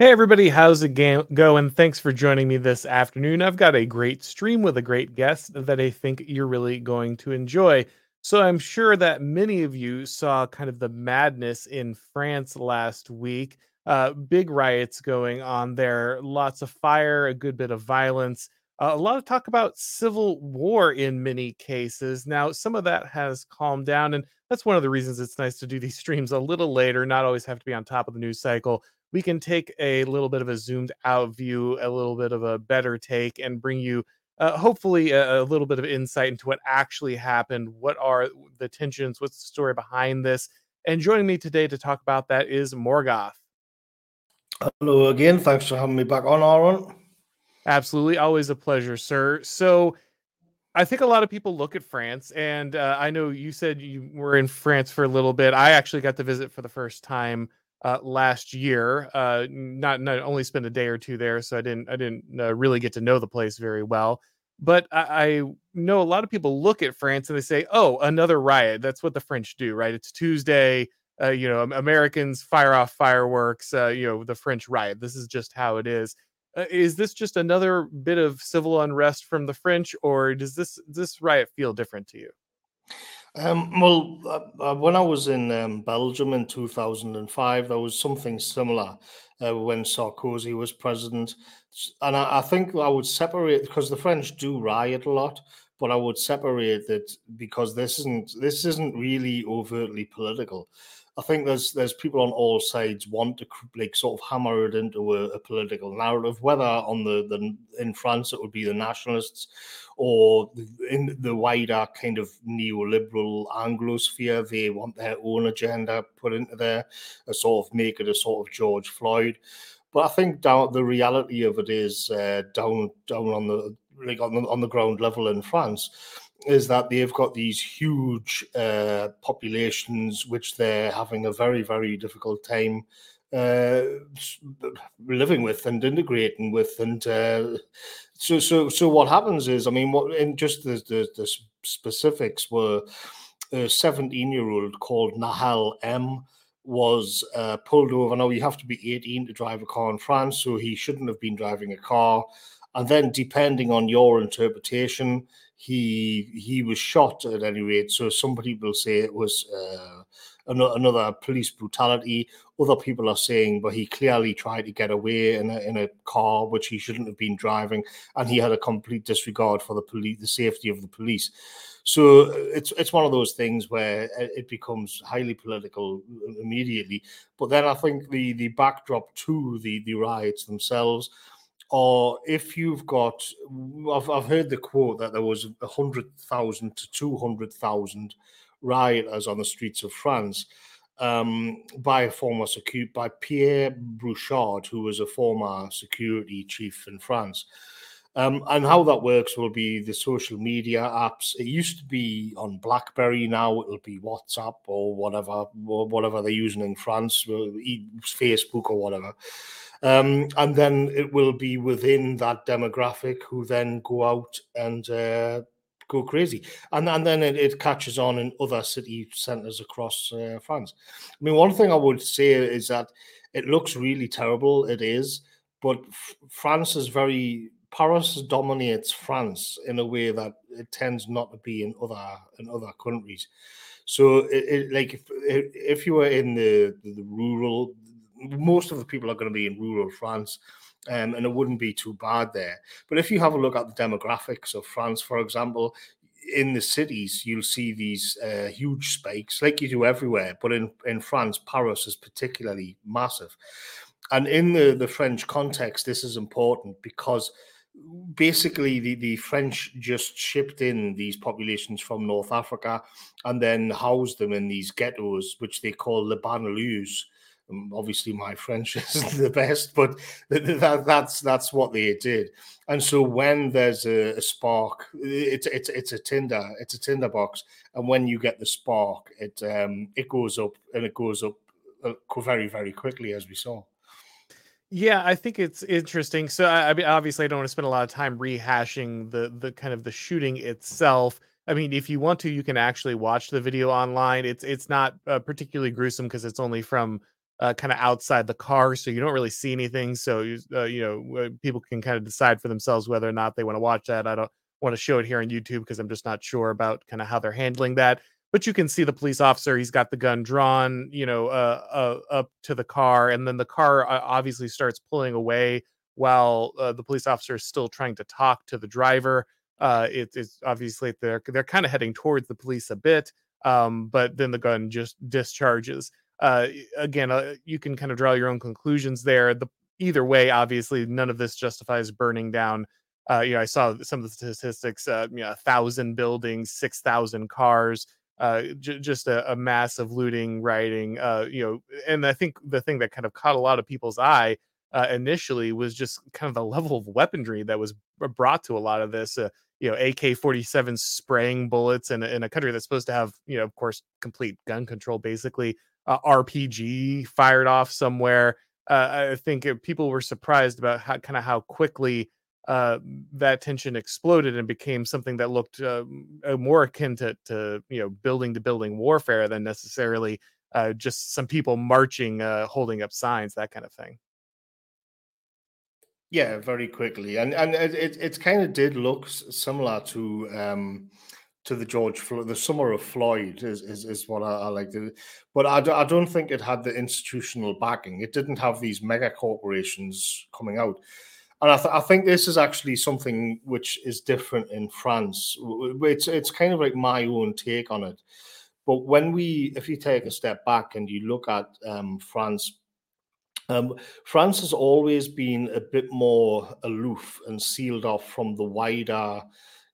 Hey everybody, how's it ga- going? Thanks for joining me this afternoon. I've got a great stream with a great guest that I think you're really going to enjoy. So, I'm sure that many of you saw kind of the madness in France last week. Uh, big riots going on there, lots of fire, a good bit of violence, uh, a lot of talk about civil war in many cases. Now, some of that has calmed down, and that's one of the reasons it's nice to do these streams a little later, not always have to be on top of the news cycle we can take a little bit of a zoomed out view, a little bit of a better take, and bring you uh, hopefully a, a, little bit of insight into what actually happened. What are the tensions? What's the story behind this? And joining me today to talk about that is Morgoth. Hello again. Thanks for having me back on, Auron. Absolutely. Always a pleasure, sir. So, I think a lot of people look at France, and uh, I know you said you were in France for a little bit. I actually got to visit for the first time uh, last year. Uh, not not only spent a day or two there, so I didn't I didn't uh, really get to know the place very well. But I, I, know a lot of people look at France and they say, "Oh, another riot." That's what the French do, right? It's Tuesday. Uh, you know, Americans fire off fireworks. Uh, you know, the French riot. This is just how it is. Uh, is this just another bit of civil unrest from the French, or does this this riot feel different to you? Um, well, uh, uh, when I was in um, Belgium in 2005, there was something similar uh, when Sarkozy was president. And I, I, think I would separate because the French do riot a lot, but I would separate it because this isn't this isn't really overtly political. I think there's there's people on all sides want to like sort of hammer it into a, a, political narrative, whether on the, the in France it would be the nationalists or in the wider kind of neoliberal Anglosphere, they want their own agenda put into there, a sort of make it a sort of George Floyd. But I think down the reality of it is uh, down down on the like on the, on the ground level in France is that they've got these huge uh, populations which they're having a very very difficult time uh, living with and integrating with and uh, so so so what happens is i mean what in just the the, the specifics were a 17 year old called Nahel m was uh, pulled over. Now you have to be 18 to drive a car in france so he shouldn't have been driving a car. And then depending on your interpretation he he was shot at any rate. So some people say it was uh, another police brutality. Other people are saying, but he clearly tried to get away in a, in a car which he shouldn't have been driving, and he had a complete disregard for the police, the safety of the police. So uh, it's it's one of those things where uh, it becomes highly political uh, immediately. But then I think the the backdrop to the the riots themselves or if you've got, I've, I've heard the quote that there was 100,000 to 200,000 rioters on the streets of France um, by a former security, by Pierre Brochand, who was a former security chief in France. Um, and how that works will be the social media apps. It used to be on BlackBerry. Now it'll be WhatsApp or whatever, or whatever they're using in France, Facebook or whatever. Um, and then it will be within that demographic who then go out and uh, go crazy. And, and then it, it, catches on in other city centres across uh, France. I mean, one thing I would say is that it looks really terrible. It is. But f- France is very Paris dominates France in a way that it tends not to be in other in other countries. So, it, it, like if, if you were in the, the rural most of the people are going to be in rural France. Um, and it wouldn't be too bad there. But if you have a look at the demographics of France, for example, in the cities, you'll see these uh, huge spikes, like you do everywhere. But in, in France, Paris is particularly massive. And in the, the French context, this is important because basically the, the French just shipped in these populations from North Africa and then housed them in these ghettos, which they call the banlieues obviously, my French isn't the best, but that, that's that's what they did. And so, when there's a, a spark, it's it's it's a tinder, it's a tinder box, and when you get the spark, it um it goes up and it goes up uh, very very quickly, as we saw. Yeah, I think it's interesting. So, I, I obviously, I don't want to spend a lot of time rehashing the the kind of the shooting itself. I mean, if you want to, you can actually watch the video online. It's it's not uh, particularly gruesome because it's only from uh, kind of outside the car, so you don't really see anything. So you, uh, you know people can kind of decide for themselves whether or not they want to watch that. I don't want to show it here on YouTube because I'm just not sure about kind of how they're handling that. But you can see the police officer; he's got the gun drawn, you know, uh, uh up to the car, and then the car uh, obviously starts pulling away while uh, the police officer is still trying to talk to the driver. it, it's obviously they're they're kind of heading towards the police a bit, um, but then the gun just discharges uh, again, uh, you can kind of draw your own conclusions there. The either way, obviously, none of this justifies burning down. Uh, you know, I saw some of the statistics. Uh, you know, a thousand buildings, six thousand cars. Uh, j- just a, a of looting, rioting. Uh, you know, and I think the thing that kind of caught a lot of people's eye uh, initially was just kind of the level of weaponry that was brought to a lot of this. Uh, you know, AK 47 spraying bullets in, in a country that's supposed to have, you know, of course, complete gun control, basically uh, RPG fired off somewhere. Uh, I think people were surprised about how kind of how quickly uh, that tension exploded and became something that looked uh, more akin to, to you know building to building warfare than necessarily uh, just some people marching, uh, holding up signs, that kind of thing. Yeah, very quickly, and and it it, it kind of did look similar to um, to the George Floyd, the summer of Floyd is, is, is what I, I like to, but I, I don't think it had the institutional backing. It didn't have these mega corporations coming out. And I, th- I think this is actually something which is different in France. It's, it's kind of like my own take on it. But when we, if you take a step back and you look at um, France um, France has always been a bit more aloof and sealed off from the wider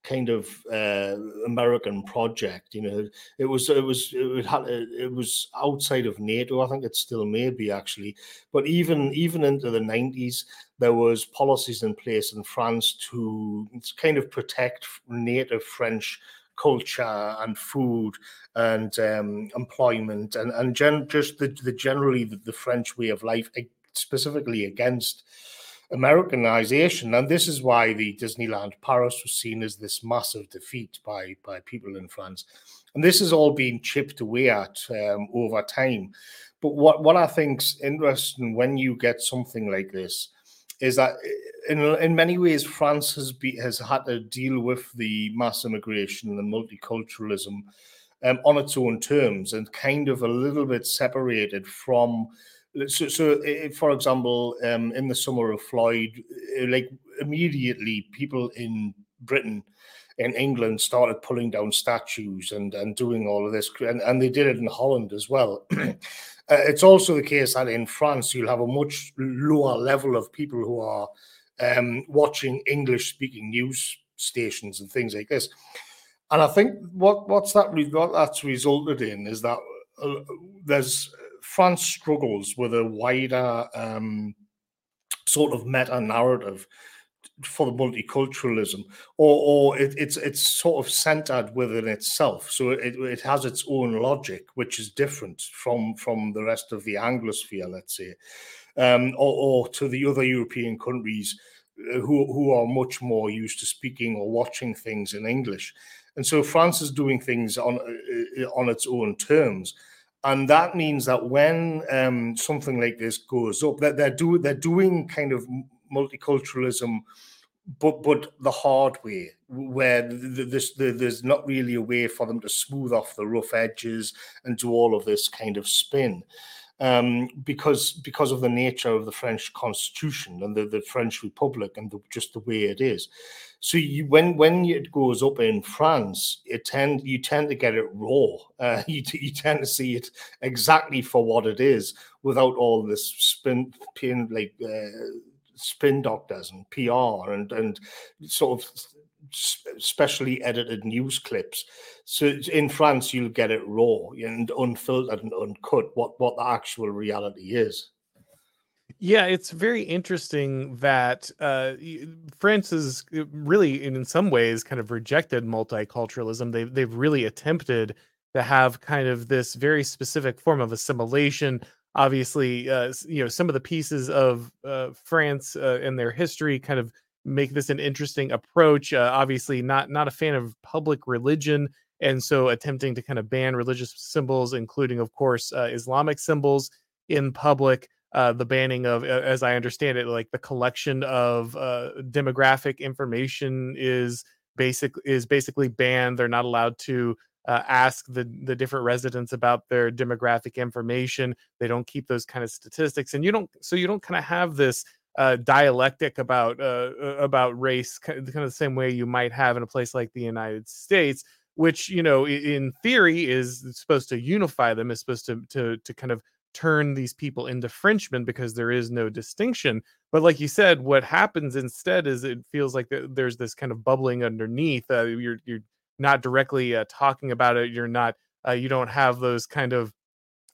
kind of uh, American project. You know, it was it was it had it was outside of NATO. I think it still may be actually, but even even into the nineties, there was policies in place in France to kind of protect native French culture and food and um, employment and and gen- just the, the generally the, the French way of life, specifically against Americanization, and this is why the Disneyland Paris was seen as this massive defeat by by people in France, and this has all been chipped away at um, over time. But what what I think's interesting when you get something like this is that in in many ways France has be has had to deal with the mass immigration and multiculturalism um, on its own terms and kind of a little bit separated from so, so for example, um, in the summer of Floyd, uh, like immediately people in Britain and England started pulling down statues and, and doing all of this, and, and they did it in Holland as well. uh, it's also the case that in France, you'll have a much lower level of people who are um, watching English speaking news stations and things like this. And I think what what's that what that's resulted in is that uh, there's France struggles with a wider um, sort of meta narrative for the multiculturalism, or, or it, it's it's sort of centered within itself. So it, it has its own logic, which is different from from the rest of the Anglosphere, let's say, um, or, or to the other European countries uh, who who are much more used to speaking or watching things in English. And so France is doing things on uh, on its own terms and that means that when um, something like this goes up, that they're do they're doing kind of multiculturalism, but but the hard way, where the, the, there's not really a way for them to smooth off the rough edges and do all of this kind of spin um, because because of the nature of the French Constitution and the, the French Republic and the, just the way it is. So you, when when it goes up in France, it tend you tend to get it raw. Uh, you, you tend to see it exactly for what it is, without all this spin, pin like uh, spin doctors and PR and and sort of specially edited news clips. So in France, you'll get it raw and unfiltered and uncut what what the actual reality is. Yeah, it's very interesting that uh, France is uh, really, in some ways, kind of rejected multiculturalism. They've they've really attempted to have kind of this very specific form of assimilation. Obviously, uh, you know, some of the pieces of uh, France uh, and their history kind of make this an interesting approach. Uh, obviously, not not a fan of public religion, and so attempting to kind of ban religious symbols, including, of course, uh, Islamic symbols. in public. Uh, the banning of, as I understand it, like the collection of uh, demographic information is basic is basically banned. They're not allowed to uh, ask the the different residents about their demographic information. They don't keep those kind of statistics, and you don't. So you don't kind of have this uh, dialectic about uh, uh about race, kind of the same way you might have in a place like the United States, which you know, in theory, is supposed to unify them, is supposed to to to kind of turn these people into Frenchmen because there is no distinction. But like you said, what happens instead is it feels like there's this kind of bubbling underneath. Uh, you're you're not directly uh, talking about it. You're not, uh, you don't have those kind of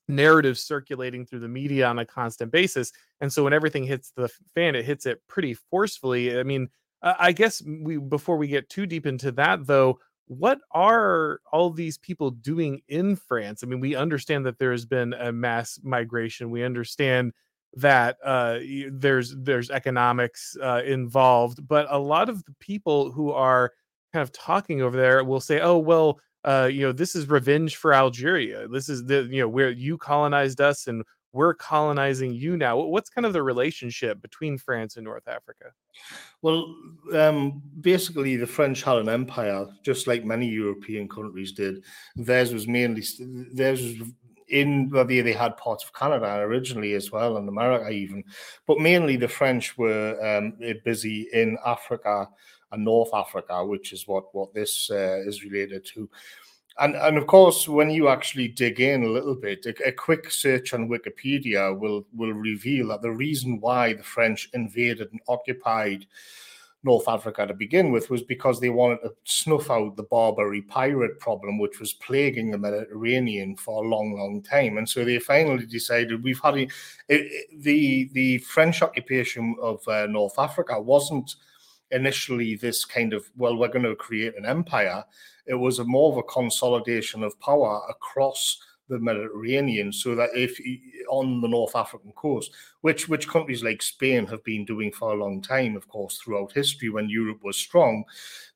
narratives circulating through the media on a constant basis. And so when everything hits the fan, it hits it pretty forcefully. I mean, I guess we before we get too deep into that though, what are all these people doing in France? I mean, we understand that there has been a mass migration. We understand that uh, there's there's economics uh, involved, but a lot of the people who are kind of talking over there will say, "Oh, well, uh, you know, this is revenge for Algeria. This is the you know where you colonized us and we're colonizing you now." What's kind of the relationship between France and North Africa? Well, um, basically, the French had an empire, just like many European countries did. Theirs was mainly theirs was in well, they, had parts of Canada originally as well, and America even, but mainly the French were um, busy in Africa and North Africa, which is what what this uh, is related to. And, and of course, when you actually dig in a little bit, a, a, quick search on Wikipedia will will reveal that the reason why the French invaded and occupied North Africa to begin with was because they wanted to snuff out the Barbary pirate problem, which was plaguing the Mediterranean for a long, long time. And so they finally decided we've had a, the the French occupation of uh, North Africa wasn't initially this kind of well we're going to create an empire it was a more of a consolidation of power across the Mediterranean, so that if on the North African coast, which which countries like Spain have been doing for a long time, of course, throughout history when Europe was strong,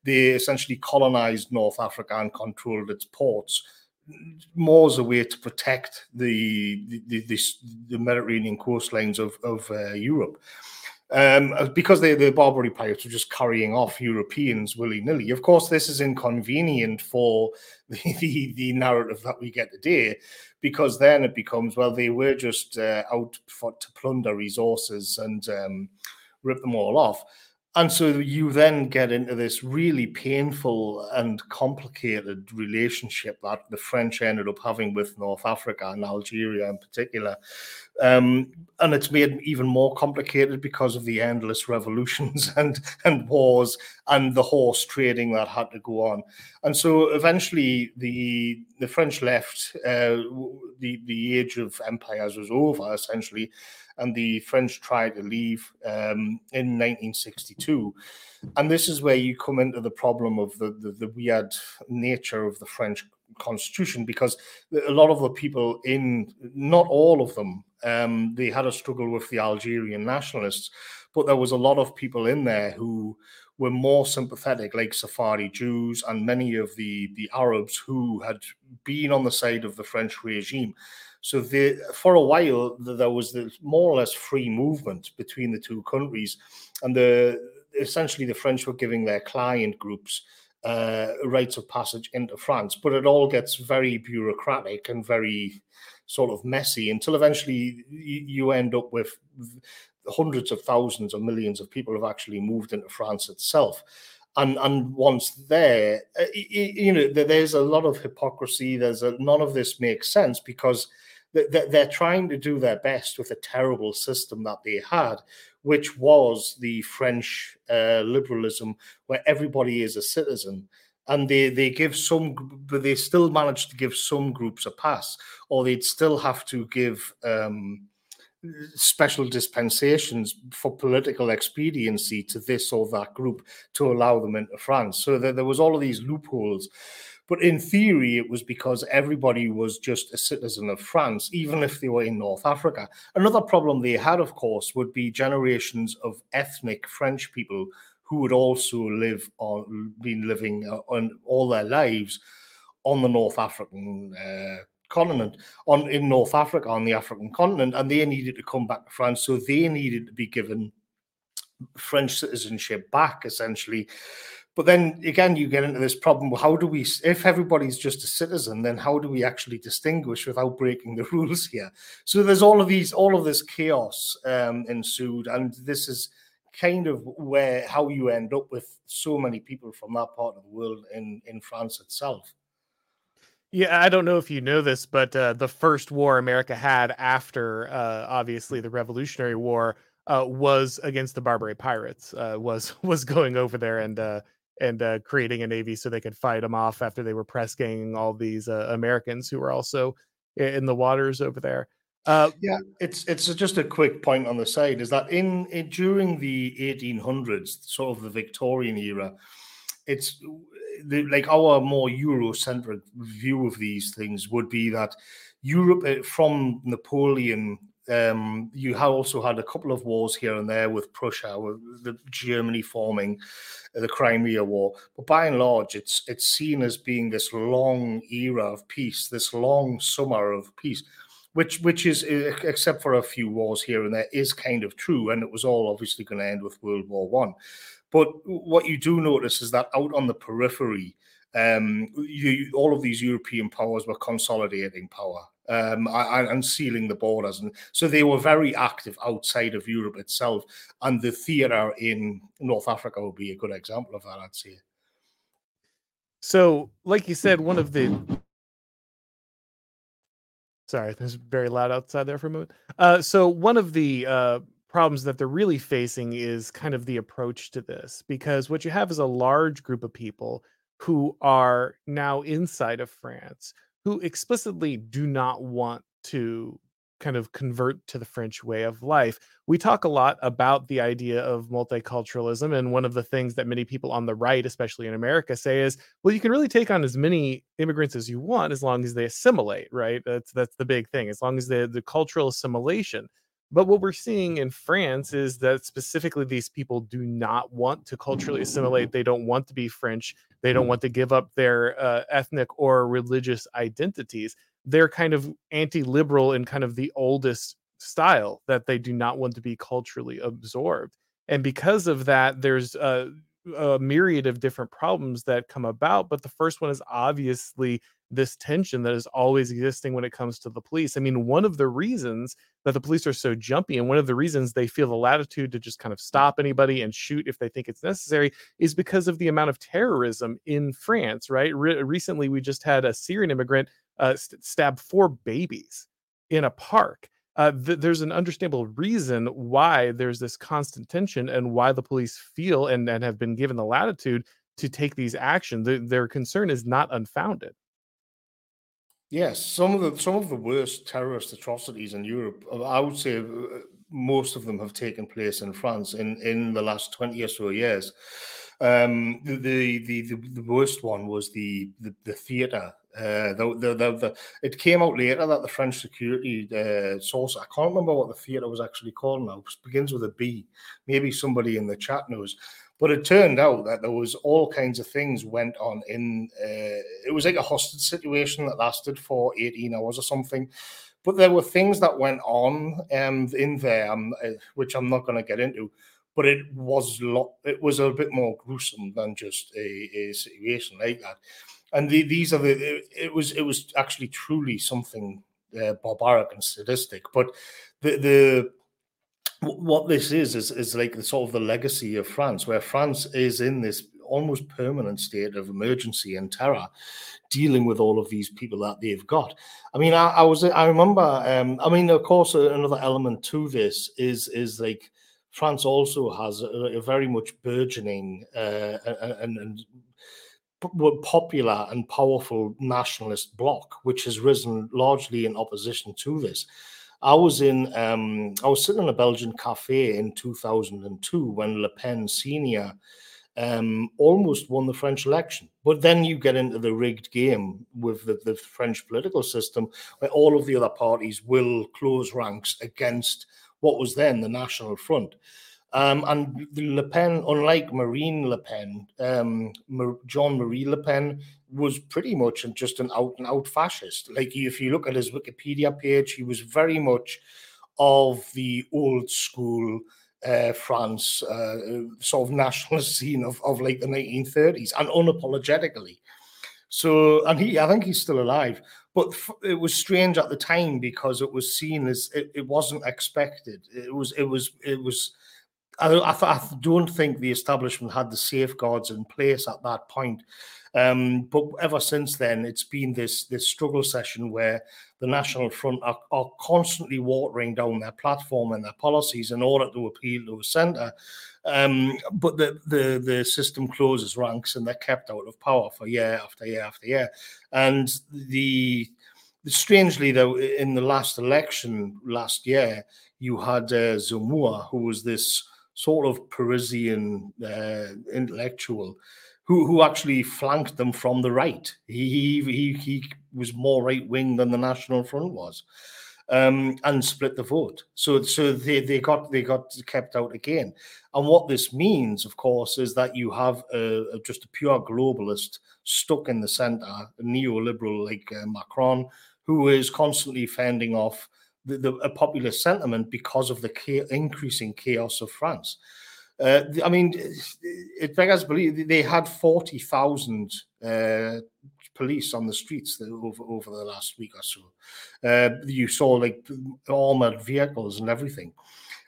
they essentially colonized North Africa and controlled its ports more as a way to protect the the, the, the Mediterranean coastlines of of uh, Europe um, uh, because the Barbary pirates were just carrying off Europeans willy nilly. Of course, this is inconvenient for the, the, the, narrative that we get today, because then it becomes well, they were just uh, out for, to plunder resources and um, rip them all off. And so you then get into this really painful and complicated relationship that the French ended up having with North Africa and Algeria in particular. Um, and it's made even more complicated because of the endless revolutions and, and wars and the horse trading that had to go on. And so eventually the the French left, uh, the, the age of empires was over essentially and the French tried to leave um, in 1962. And this is where you come into the problem of the, the, the weird nature of the French constitution because a lot of the people in, not all of them, um, they had a struggle with the Algerian nationalists, but there was a lot of people in there who were more sympathetic, like Sephardi Jews and many of the, the Arabs who had been on the side of the French regime. So the, for a while, there was the more or less free movement between the two countries, and the essentially the French were giving their client groups uh, rights of passage into France. But it all gets very bureaucratic and very sort of messy until eventually you end up with hundreds of thousands or millions of people have actually moved into France itself. And, and once there, uh, you know, there's a lot of hypocrisy. There's a, none of this makes sense because they're trying to do their best with a terrible system that they had, which was the French uh, liberalism, where everybody is a citizen. And they, they give some, but they still manage to give some groups a pass, or they'd still have to give um, special dispensations for political expediency to this or that group to allow them into France. So there, there was all of these loopholes. But in theory, it was because everybody was just a citizen of France, even if they were in North Africa. Another problem they had, of course, would be generations of ethnic French people who would also live on, been living uh, on all their lives on the North African uh, continent on in North Africa on the African continent, and they needed to come back to France, so they needed to be given French citizenship back essentially. But then again, you get into this problem. How do we, if everybody's just a citizen, then how do we actually distinguish without breaking the rules here? So there's all of these, all of this chaos um, ensued, and this is kind of where how you end up with so many people from that part of the world in in France itself. Yeah, I don't know if you know this, but uh, the first war America had after, uh, obviously, the Revolutionary War uh, was against the Barbary pirates. Uh, was was going over there and uh, and uh, creating a navy so they could fight them off after they were press ganging all these Americans who were also in the waters over there. Uh, yeah, it's it's just a quick point on the side is that in, in during the 1800s, sort of the Victorian era, it's the, like our more Eurocentric view of these things would be that Europe eh, from Napoleon um, you also had a couple of wars here and there with Prussia, with the Germany forming uh, the Crimea War. But by and large, it's it's seen as being this long era of peace, this long summer of peace, which which is except for a few wars here and there is kind of true, and it was all obviously going to end with World War One. But what you do notice is that out on the periphery, um, you, all of these European powers were consolidating power um, and sealing the borders. And so they were very active outside of Europe itself. And the theatre in North Africa would be a good example of that, I'd say. So, like you said, one of the sorry, there's very loud outside there for a moment. Uh, so one of the uh, problems that they're really facing is kind of the approach to this, because what you have is a large group of people who are now inside of France who explicitly do not want to kind of convert to the French way of life. We talk a lot about the idea of multiculturalism. And one of the things that many people on the right, especially in America, say is, well, you can really take on as many immigrants as you want as long as they assimilate, right? That's that's the big thing, as long as the, the cultural assimilation. But what we're seeing in France is that specifically these people do not want to culturally assimilate. They don't want to be French. They don't want to give up their uh, ethnic or religious identities. They're kind of anti liberal in kind of the oldest style that they do not want to be culturally absorbed. And because of that, there's a, a myriad of different problems that come about. But the first one is obviously this tension that is always existing when it comes to the police. I mean, one of the reasons that the police are so jumpy and one of the reasons they feel the latitude to just kind of stop anybody and shoot if they think it's necessary is because of the amount of terrorism in France, right? Re- recently, we just had a Syrian immigrant uh, st- stab four babies in a park. Uh, th- there's an understandable reason why there's this constant tension and why the police feel and, and have been given the latitude to take these actions. The, their concern is not unfounded. Yes, some of the some of the worst terrorist atrocities in Europe, uh, I would say, uh, most of them have taken place in France in in the last twenty or so years. Um, the, the the the worst one was the the, the theater. Uh, the, the, the, the, it came out later that the French security uh, source, I can't remember what the theater was actually called now, it begins with a B. Maybe somebody in the chat knows. But it turned out that there was all kinds of things went on in. Uh, it was like a hostage situation that lasted for 18 hours or something. But there were things that went on um, in there, um, uh, which I'm not going to get into. But it was lo- it was a bit more gruesome than just a, a situation like that. And the, these are the. It was it was actually truly something uh, barbaric and sadistic. But the the what this is is is like the sort of the legacy of France, where France is in this almost permanent state of emergency and terror, dealing with all of these people that they've got. I mean, I, I was I remember. Um, I mean, of course, another element to this is is like France also has a, a very much burgeoning uh, and, and popular and powerful nationalist bloc, which has risen largely in opposition to this. I was in, um, I was sitting in a Belgian cafe in 2002 when Le Pen Senior um, almost won the French election. But then you get into the rigged game with the, the French political system, where all of the other parties will close ranks against what was then the National Front. Um, and Le Pen, unlike Marine Le Pen, um, Jean Marie Le Pen was pretty much just an out and out fascist. Like if you look at his Wikipedia page, he was very much of the old school uh, France uh, sort of nationalist scene of, of like the 1930s and unapologetically. So, and he, I think he's still alive, but it was strange at the time because it was seen as it, it wasn't expected. It was, it was, it was. I, I, I don't think the establishment had the safeguards in place at that point. Um, but ever since then, it's been this this struggle session where the National Front are, are constantly watering down their platform and their policies in order to appeal to a centre. Um, but the, the the system closes ranks and they're kept out of power for year after year after year. And the strangely though, in the last election last year, you had uh, Zemmour, who was this sort of Parisian uh, intellectual who who actually flanked them from the right. He he he was more right wing than the National Front was, um, and split the vote. So so they, they got they got kept out again. And what this means, of course, is that you have a, a just a pure globalist stuck in the centre, a neoliberal like uh, Macron, who is constantly fending off the, the a populist sentiment because of the increasing chaos of France. Uh, I mean, it beggars believe they had forty thousand uh, police on the streets over over the last week or so. Uh, you saw like armored vehicles and everything,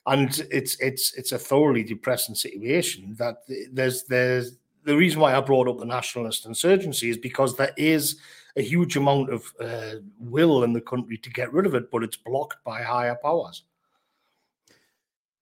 and it's it's it's a thoroughly depressing situation. That there's there's the reason why I brought up the nationalist insurgency is because there is a huge amount of uh, will in the country to get rid of it, but it's blocked by higher powers.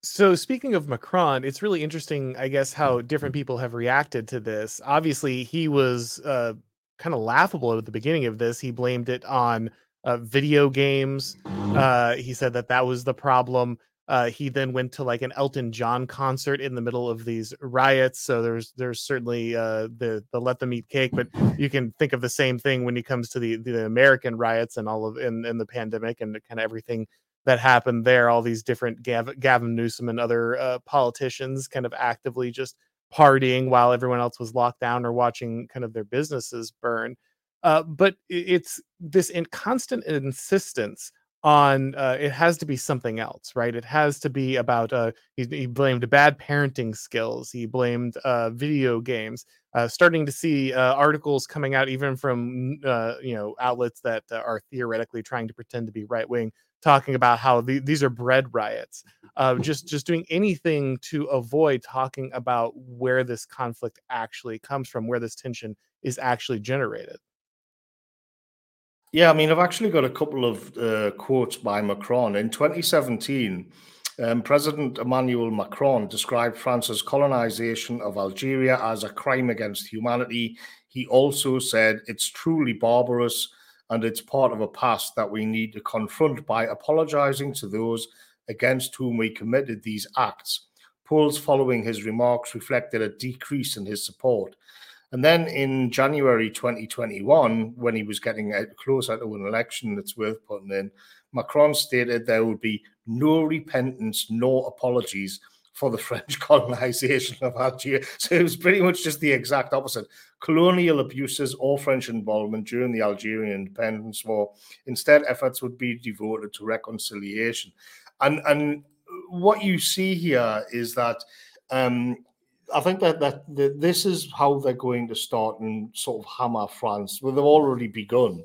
So speaking of Macron, it's really interesting, I guess, how different people have reacted to this. Obviously, he was uh, kind of laughable at the beginning of this. He blamed it on uh, video games. Uh, he said that that was the problem. Uh, he then went to like an Elton John concert in the middle of these riots. So there's there's certainly uh, the the let them eat cake, but you can think of the same thing when it comes to the the American riots and all of in, in the pandemic and kind of everything that happened there. All these different Gav- Gavin Newsom and other uh, politicians kind of actively just partying while everyone else was locked down or watching kind of their businesses burn. Uh, but it's this in constant insistence on uh, it has to be something else, right? It has to be about uh, he, he blamed bad parenting skills. He blamed uh, video games. Uh, starting to see uh, articles coming out even from uh, you know outlets that are theoretically trying to pretend to be right wing talking about how the, these are bread riots uh, just just doing anything to avoid talking about where this conflict actually comes from where this tension is actually generated yeah i mean i've actually got a couple of uh, quotes by macron in 2017 um, President Emmanuel Macron described France's colonization of Algeria as a crime against humanity. He also said it's truly barbarous and it's part of a past that we need to confront by apologizing to those against whom we committed these acts. Polls following his remarks reflected a decrease in his support. And then in January 2021, when he was getting closer to an election that's worth putting in, Macron stated there would be no repentance, no apologies for the French colonization of Algeria. So it was pretty much just the exact opposite. Colonial abuses or French involvement during the Algerian independence war. Instead, efforts would be devoted to reconciliation. And and what you see here is that um, I think that, that that this is how they're going to start and sort of hammer France. Well, they've already begun.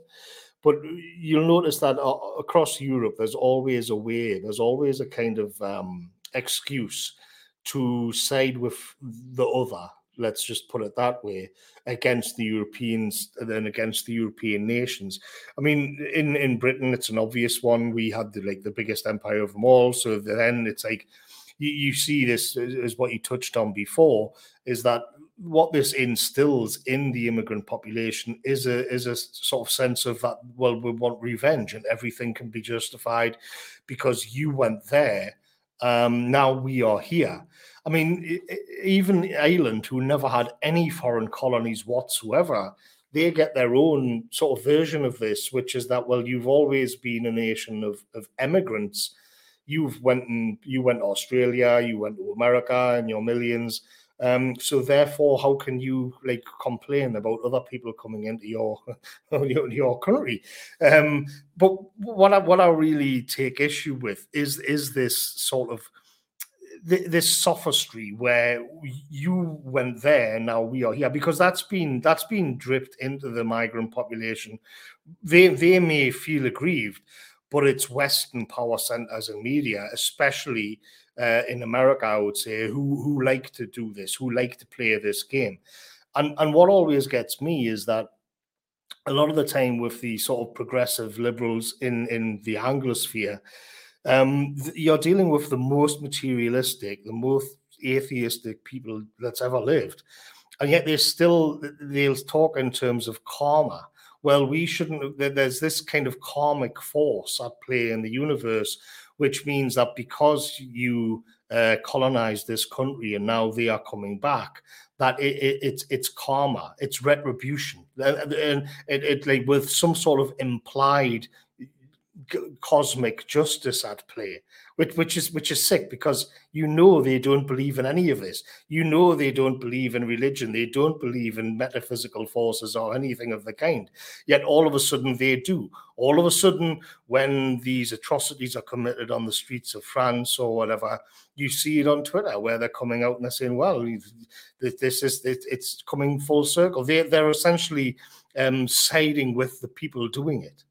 But you'll notice that uh, across Europe, there's always a way, there's always a kind of um, excuse to side with the other let's just put it that way against the europeans and then against the european nations. I mean in in britain it's an obvious one. We had the like the biggest empire of them all. So then it's like you, you see this as what you touched on before is that what this instills in the immigrant population is a is a sort of sense of that well we want revenge and everything can be justified because you went there um, now we are here. I mean, even Ireland, who never had any foreign colonies whatsoever, they get their own sort of version of this, which is that, well, you've always been a nation of, of emigrants. you've went and you went to Australia, you went to America, and your millions. Um, so therefore, how can you like complain about other people coming into your your, your country? Um, but what I, what I really take issue with is is this sort of this sophistry where you went there now we are here because that's been that's been dripped into the migrant population they they may feel aggrieved but it's western power centers and media especially uh, in America, I would say, who who like to do this, who like to play this game. And and what always gets me is that a lot of the time with the sort of progressive liberals in in the Anglosphere, um, you're dealing with the most materialistic, the most atheistic people that's ever lived, and yet they still they'll talk in terms of karma. Well, we shouldn't. There's this kind of karmic force at play in the universe which means that because you uh, colonized this country and now they are coming back, that it, it, it's it's karma, it's retribution, and it, it like with some sort of implied cosmic justice at play which which is which is sick because you know they don't believe in any of this. You know they don't believe in religion. They don't believe in metaphysical forces or anything of the kind. Yet all of a sudden they do. All of a sudden, when these atrocities are committed on the streets of France or whatever, you see it on Twitter where they're coming out and they're saying, "Well, this is it's coming full circle." They they're essentially um, siding with the people doing it.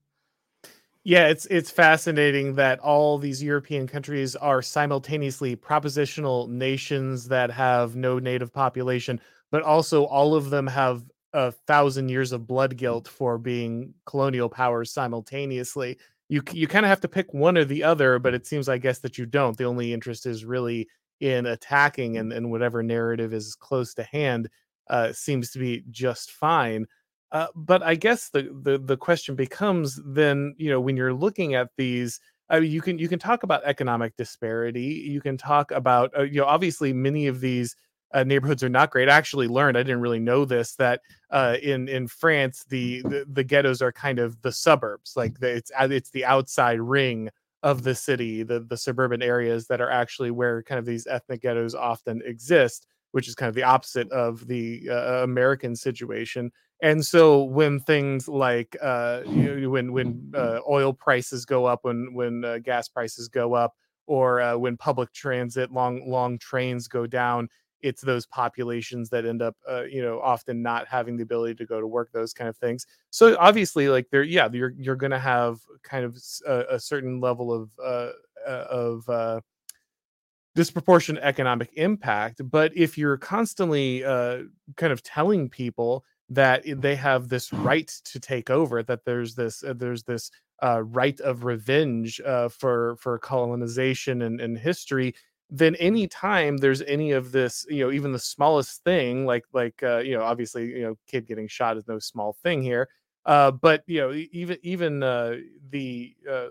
Yeah, it's it's fascinating that all these European countries are simultaneously propositional nations that have no native population, but also all of them have a thousand years of blood guilt for being colonial powers simultaneously. You you kind of have to pick one or the other, but it seems I guess that you don't. The only interest is really in attacking, and, and whatever narrative is close to hand uh, seems to be just fine. Uh, but I guess the, the the question becomes then, you know, when you're looking at these, uh, you can you can talk about economic disparity. You can talk about, uh, you know, obviously many of these uh, neighborhoods are not great. I actually learned I didn't really know this that uh, in in France the, the, the ghettos are kind of the suburbs, like the, it's uh, it's the outside ring of the city, the the suburban areas that are actually where kind of these ethnic ghettos often exist, which is kind of the opposite of the American situation. And so when things like uh, you know, when when uh, oil prices go up, when when uh, gas prices go up, or uh, when public transit long long trains go down, it's those populations that end up uh, you know often not having the ability to go to work, those kind of things. So obviously, like there, yeah, you're you're going to have kind of a, a certain level of uh, of disproportionate economic impact. But if you're constantly kind of telling people that they have this right to take over that there's this uh, there's this uh, right of revenge uh, for for colonization and, and history then any time there's any of this you know even the smallest thing like like uh, you know obviously you know kid getting shot is no small thing here uh, but you know even even uh, the uh,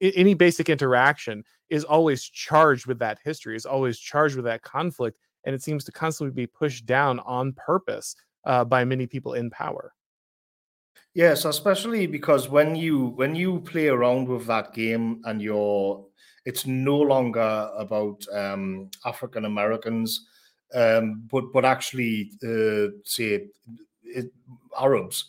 any basic interaction is always charged with that history is always charged with that conflict and it seems to constantly be pushed down on purpose uh, by many people in power. Yes, especially because when you when you play around with that game and you're, it's no longer about um, African Americans, um, but but actually uh, say it, Arabs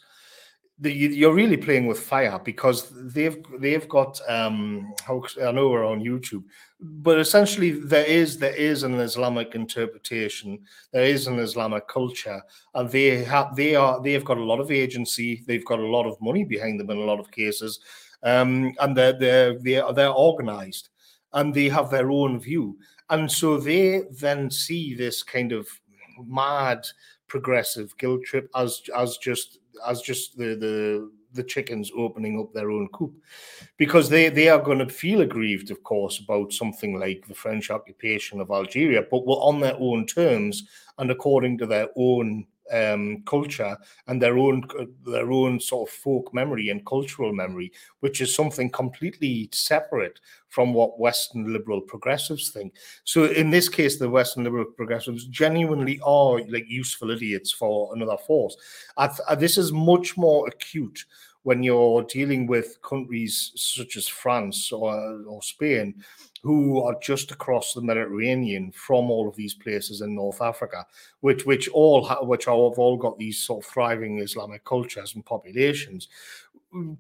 the, you're really playing with fire because they've they've got um I know we're on YouTube, but essentially there is there is an Islamic interpretation, there is an Islamic culture, and they have they are they've got a lot of agency, they've got a lot of money behind them in a lot of cases, um, and they're they're they're, they're organized and they have their own view, and so they then see this kind of mad progressive guilt trip as as just as just the the the chickens opening up their own coop. Because they they are going to feel aggrieved of course about something like the french occupation of algeria but were on their own terms and according to their own um, culture and their own their own sort of folk memory and cultural memory, which is something completely separate from what Western liberal progressives think. So in this case, the Western liberal progressives genuinely are like useful idiots for another force. I, I, this is much more acute when you're dealing with countries such as France or, or Spain, who are just across the Mediterranean from all of these places in North Africa, which which all ha- which have all got these sort of thriving Islamic cultures and populations.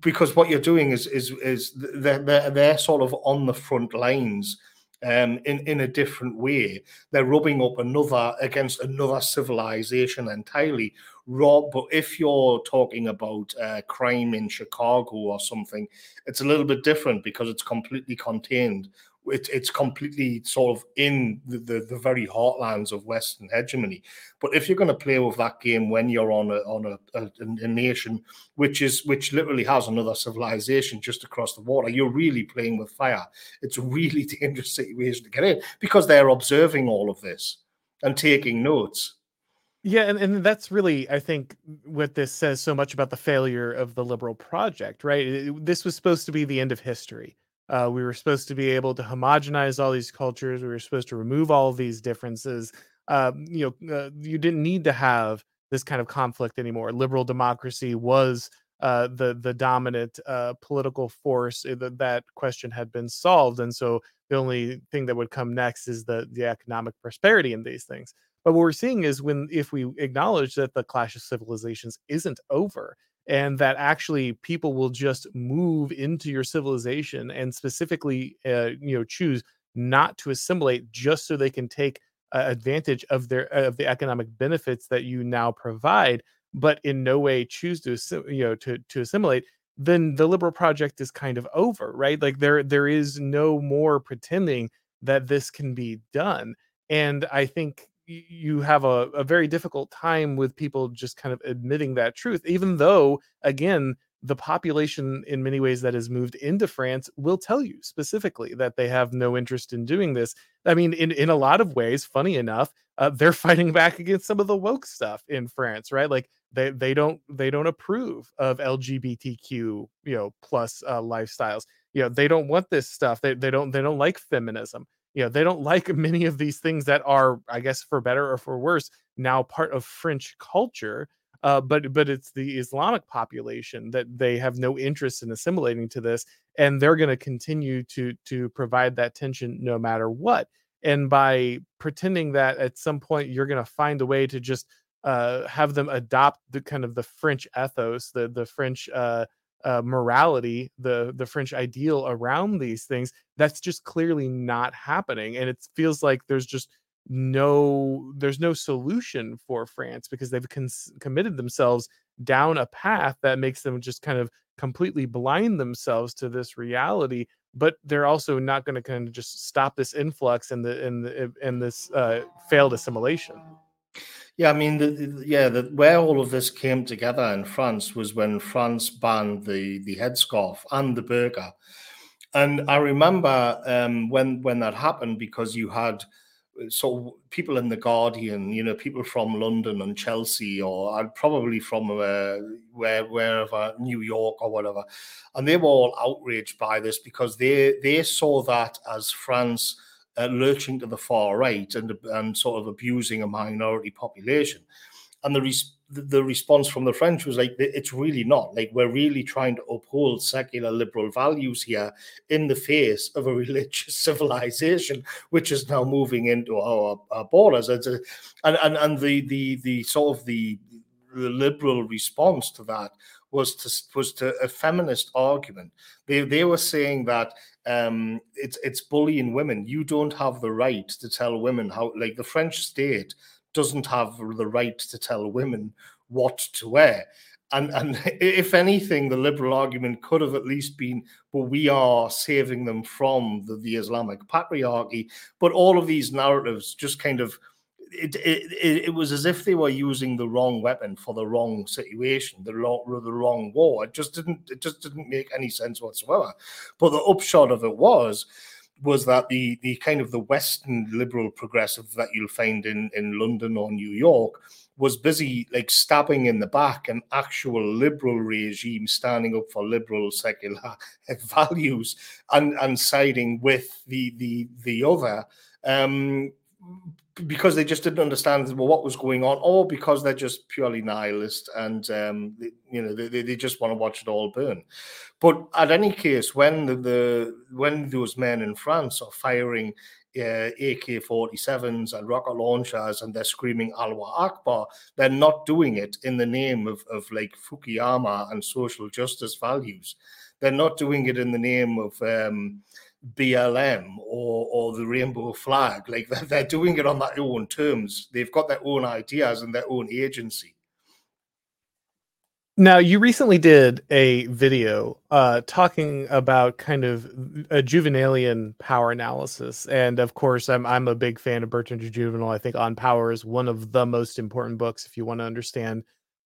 Because what you're doing is is is they're, they're, they're sort of on the front lines um, in in a different way. They're rubbing up another against another civilization entirely. Rob, but if you're talking about uh, crime in Chicago or something, it's a little bit different because it's completely contained it, it's completely sort of in the, the, the, very heartlands of Western hegemony. But if you're going to play with that game when you're on a on a, a, a, nation which is which literally has another civilization just across the water, you're really playing with fire. It's a really dangerous situation to get in because they're observing all of this and taking notes. Yeah, and, and that's really, I think, what this says so much about the failure of the liberal project, right? This was supposed to be the end of history uh, we were supposed to be able to homogenize all these cultures. We were supposed to remove all these differences. Uh, you know, uh, you didn't need to have this kind of conflict anymore. Liberal democracy was uh, the the dominant uh, political force. Uh, that that question had been solved, and so the only thing that would come next is the the economic prosperity in these things. But what we're seeing is when if we acknowledge that the clash of civilizations isn't over, and that actually people will just move into your civilization and specifically uh, you know choose not to assimilate just so they can take uh, advantage of their of the economic benefits that you now provide but in no way choose to you know to to assimilate then the liberal project is kind of over right? Like there there is no more pretending that this can be done. And i think you have a, a very difficult time with people just kind of admitting that truth, even though, again, the population in many ways that has moved into France will tell you specifically that they have no interest in doing this. I mean, in, in a lot of ways, funny enough, uh, they're fighting back against some of the woke stuff in France, right? Like they they don't they don't approve of LGBTQ you know plus uh, lifestyles. You know they don't want this stuff. They they don't they don't like feminism you know they don't like many of these things that are i guess for better or for worse now part of french culture uh, but but it's the islamic population that they have no interest in assimilating to this and they're going to continue to to provide that tension no matter what and by pretending that at some point you're going to find a way to just uh, have them adopt the kind of the french ethos the the french uh, uh, morality, the the French ideal around these things, that's just clearly not happening, and it feels like there's just no there's no solution for France because they've cons- committed themselves down a path that makes them just kind of completely blind themselves to this reality but they're also not going to kind of just stop this influx and the and the and this uh, failed assimilation yeah, I mean, the, the, yeah, the, where all of this came together in France was when France banned the the headscarf and the burqa, and I remember um, when when that happened because you had uh, so people in the Guardian, you know, people from London and Chelsea, or uh, probably from uh, where wherever New York or whatever, and they were all outraged by this because they they saw that as France uh, lurching to the far right and and sort of abusing a minority population. And the res- the response from the French was like, it's really not. Like, we're really trying to uphold secular liberal values here in the face of a religious civilization, which is now moving into our, our borders. A, and, and, and the, the, the sort of the, the liberal response to that was to was to a feminist argument. They they were saying that um, it's it's bullying women. You don't have the right to tell women how. Like the French state doesn't have the right to tell women what to wear. And and if anything, the liberal argument could have at least been, well, we are saving them from the, the Islamic patriarchy. But all of these narratives just kind of it, it, it was as if they were using the wrong weapon for the wrong situation, the wrong, the wrong war. It just didn't it just didn't make any sense whatsoever. But the upshot of it was was that the the kind of the Western liberal progressive that you'll find in in London or New York was busy like stabbing in the back an actual liberal regime standing up for liberal secular values and and siding with the the the other um because they just didn't understand what was going on, or because they're just purely nihilist and um, you know they, they just want to watch it all burn. But at any case, when the, the when those men in France are firing uh, AK-47s and rocket launchers and they're screaming Allahu Akbar, they're not doing it in the name of, of like Fukuyama and social justice values. They're not doing it in the name of um, BLM or or the rainbow flag. Like they're, they're doing it on their own terms. They've got their own ideas and their own agency. Now, you recently did a video uh, talking about kind of a Jouvenelian power analysis, and of course, I'm I'm a big fan of Bertrand de Jouvenel. I think On Power is one of the most important books if you want to understand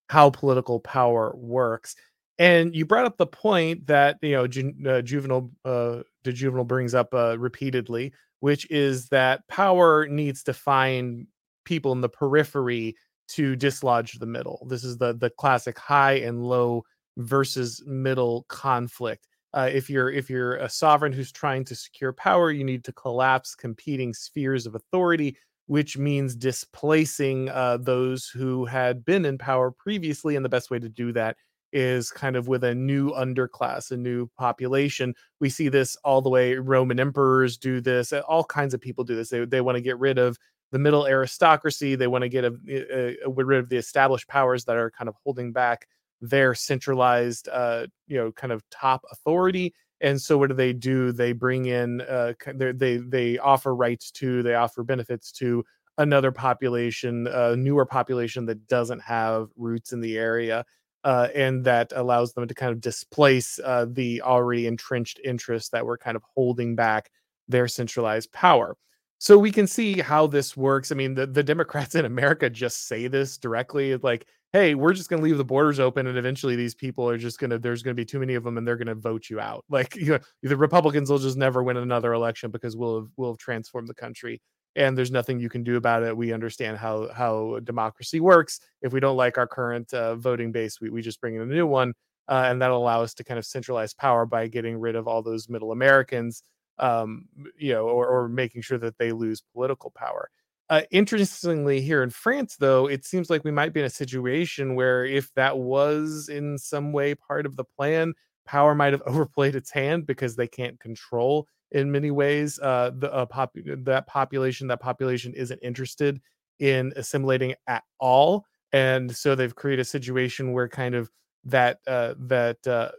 how political power works. And you brought up the point that you know Ju- uh, juvenile uh, de Jouvenel brings up uh, repeatedly, which is that power needs to find people in the periphery to dislodge the middle. This is the the classic high and low versus middle conflict. Uh, if you're if you're a sovereign who's trying to secure power, you need to collapse competing spheres of authority, which means displacing uh, those who had been in power previously. And the best way to do that is kind of with a new underclass, a new population. We see this all the way. Roman emperors do this. All kinds of people do this. They they want to get rid of the middle aristocracy. They want to get a, a, a, rid of the established powers that are kind of holding back their centralized, uh, you know, kind of top authority. And so, what do they do? They bring in, uh, they they offer rights to, they offer benefits to another population, a newer population that doesn't have roots in the area uh, and that allows them to kind of displace uh, the already entrenched interests that were kind of holding back their centralized power. So we can see how this works. I mean, the, the Democrats in America just say this directly like, hey, we're just going to leave the borders open. And eventually these people are just going to, there's going to be too many of them and they're going to vote you out. Like, you know, the Republicans will just never win another election because we'll have, we'll have transformed the country and there's nothing you can do about it. We understand how how democracy works. If we don't like our current uh, voting base, we, we just bring in a new one, uh, and that'll allow us to kind of centralize power by getting rid of all those middle Americans, um, you know, or, or making sure that they lose political power. Uh, interestingly, here in France, though, it seems like we might be in a situation where if that was in some way part of the plan, power might have overplayed its hand because they can't control in many ways uh, the uh, pop- that population that population isn't interested in assimilating at all and so they've created a situation where kind of that uh, that uh,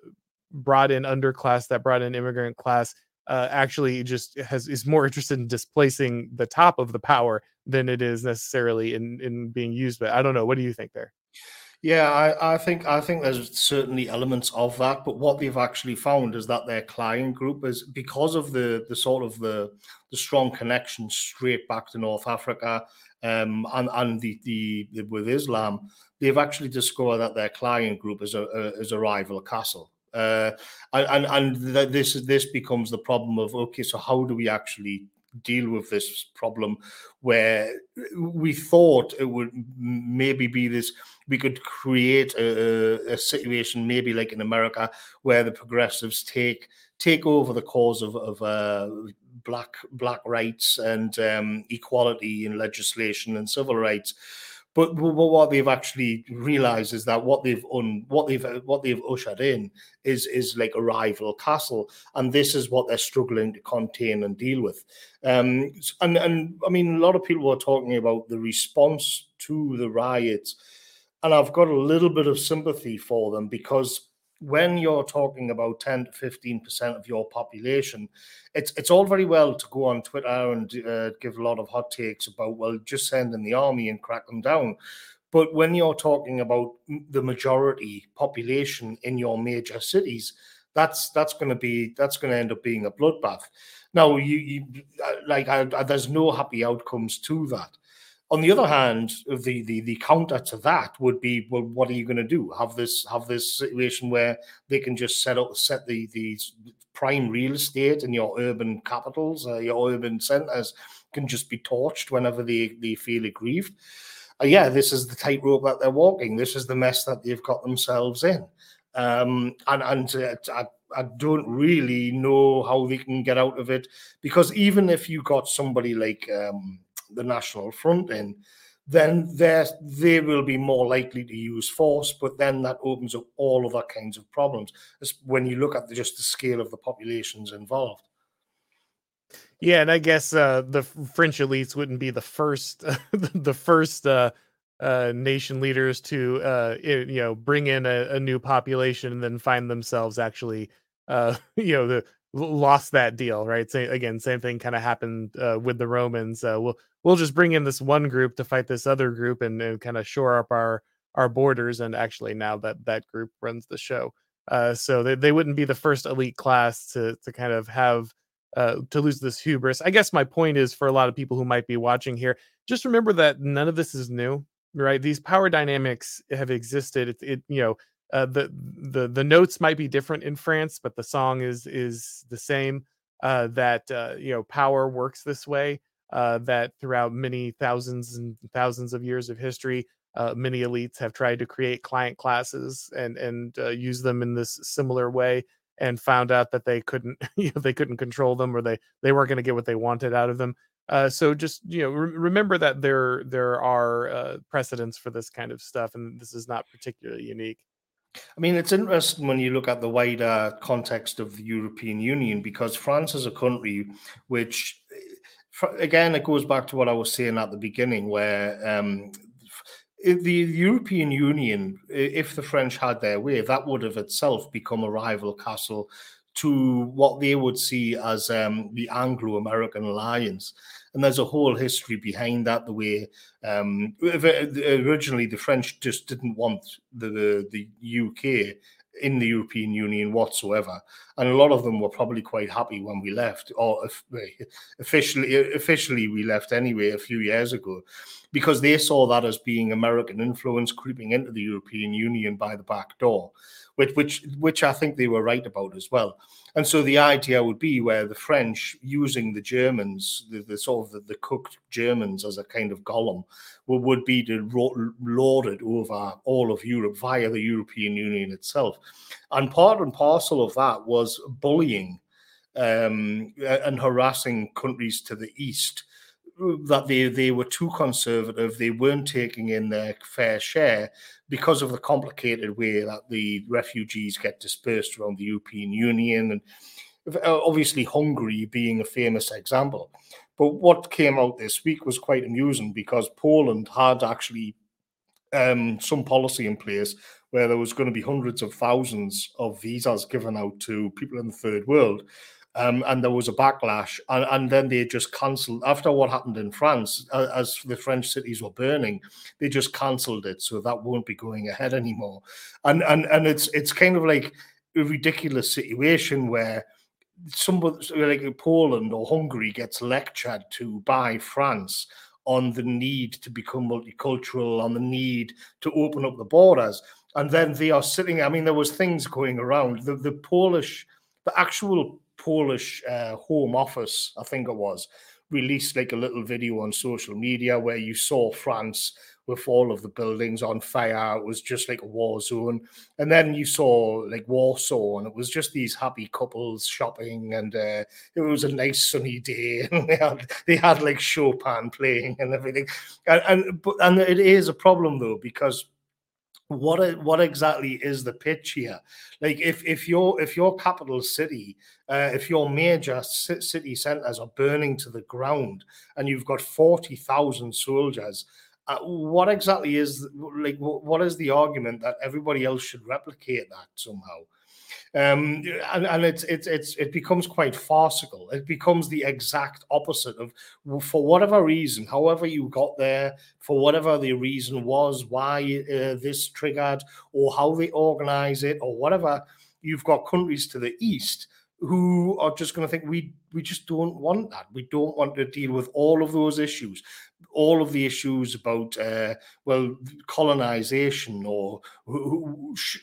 brought in underclass that brought in immigrant class uh, actually just has is more interested in displacing the top of the power than it is necessarily in in being used but i don't know what do you think there yeah, I, I think I think there's certainly elements of that, but what they've actually found is that their client group is because of the the sort of the the strong connection straight back to North Africa, um, and and the, the, with Islam, they've actually discovered that their client group is a, a is a rival castle. Uh, and and this this becomes the problem of okay, so how do we actually deal with this problem where we thought it would maybe be this we could create a, a, situation maybe like in america where the progressives take take over the cause of, of uh, black black rights and um, equality in legislation and civil rights but, but what they've actually realized is that what they've un, what they've what they've ushered in is is like a rival castle, and this is what they're struggling to contain and deal with. Um, and and I mean, a lot of people were talking about the response to the riots, and I've got a little bit of sympathy for them because when you're talking about 10 to 15 percent of your population it's it's all very well to go on twitter and uh, give a lot of hot takes about well just send in the army and crack them down. But when you're talking about the majority population in your major cities that's that's going to be that's going to end up being a bloodbath. Now you, you uh, like I, I, there's no happy outcomes to that on the other hand, the, the the counter to that would be, well, what are you going to do? Have this have this situation where they can just set up set the the prime real estate in your urban capitals, uh, your urban centres can just be torched whenever they they feel aggrieved. Uh, yeah, this is the tightrope that they're walking. This is the mess that they've got themselves in, um, and and uh, I, I don't really know how they can get out of it because even if you got somebody like um, the National Front in, then they will be more likely to use force. But then that opens up all other kinds of problems As when you look at the, just the scale of the populations involved. Yeah, and I guess uh, the French elites wouldn't be the first, the first uh, uh, nation leaders to uh, you know bring in a, a, new population and then find themselves actually uh, you know the lost that deal right? So again same thing kind of happened uh, with the romans uh, we'll we'll just bring in this one group to fight this other group and, and kind of shore up our our borders and actually now that that group runs the show. Uh, so they, they wouldn't be the first elite class to to kind of have uh, to lose this hubris. I guess my point is for a lot of people who might be watching here just remember that none of this is new right? These power dynamics have existed. It, it you know uh, the the the notes might be different in france but the song is is the same uh, that uh, you know power works this way uh, that throughout many thousands and thousands of years of history uh, many elites have tried to create client classes and and uh, use them in this similar way and found out that they couldn't you know, they couldn't control them or they they weren't going to get what they wanted out of them so just you know, re- remember that there there are precedents for this kind of stuff, and this is not particularly unique. I mean, it's interesting when you look at the wider context of the European Union because France is a country which, again, it goes back to what I was saying at the beginning, where um, the European Union, if the French had their way, that would have itself become a rival castle to what they would see as um, the Anglo American alliance and there's a whole history behind that. The way um, originally the French just didn't want the the UK in the European Union whatsoever, and a lot of them were probably quite happy when we left, or officially officially we left anyway a few years ago, because they saw that as being American influence creeping into the European Union by the back door, which which which I think they were right about as well. And so the idea would be where the French, using the Germans, the, the sort of the, the, cooked Germans as a kind of golem, would, would be to lord it over all of Europe via the European Union itself. And part and parcel of that was bullying um, and harassing countries to the east that they they were too conservative. They weren't taking in their fair share because of the complicated way that the refugees get dispersed around the European Union, and uh, obviously Hungary being a famous example. But what came out this week was quite amusing because Poland had actually um, some policy in place where there was going to be hundreds of thousands of visas given out to people in the third world um, and there was a backlash, and, and then they just cancelled after what happened in France, uh, as the French cities were burning, they just cancelled it, so that won't be going ahead anymore, and and and it's it's kind of like a ridiculous situation where somebody like Poland or Hungary gets lectured to by France on the need to become multicultural, on the need to open up the borders. And then they are sitting. I mean, there was things going around. The the Polish, the actual Polish uh, Home Office, I think it was, released like a little video on social media where you saw France with all of the buildings on fire. It was just like a war zone. And then you saw like Warsaw, and it was just these happy couples shopping, and uh, it was a nice sunny day. And they had they had like Chopin playing and everything. And and, but, and it is a problem though because what what exactly is the pitch here? Like if if your if your capital city, uh, if your major city centers are burning to the ground, and you've got forty thousand soldiers, uh, what exactly is like what is the argument that everybody else should replicate that somehow? Um, and, and it's it's it's it becomes quite farcical. It becomes the exact opposite of for whatever reason, however you got there, for whatever the reason was, why uh, this triggered, or how they organize it, or whatever. You've got countries to the east who are just going to think we we just don't want that. We don't want to deal with all of those issues, all of the issues about uh, well colonization or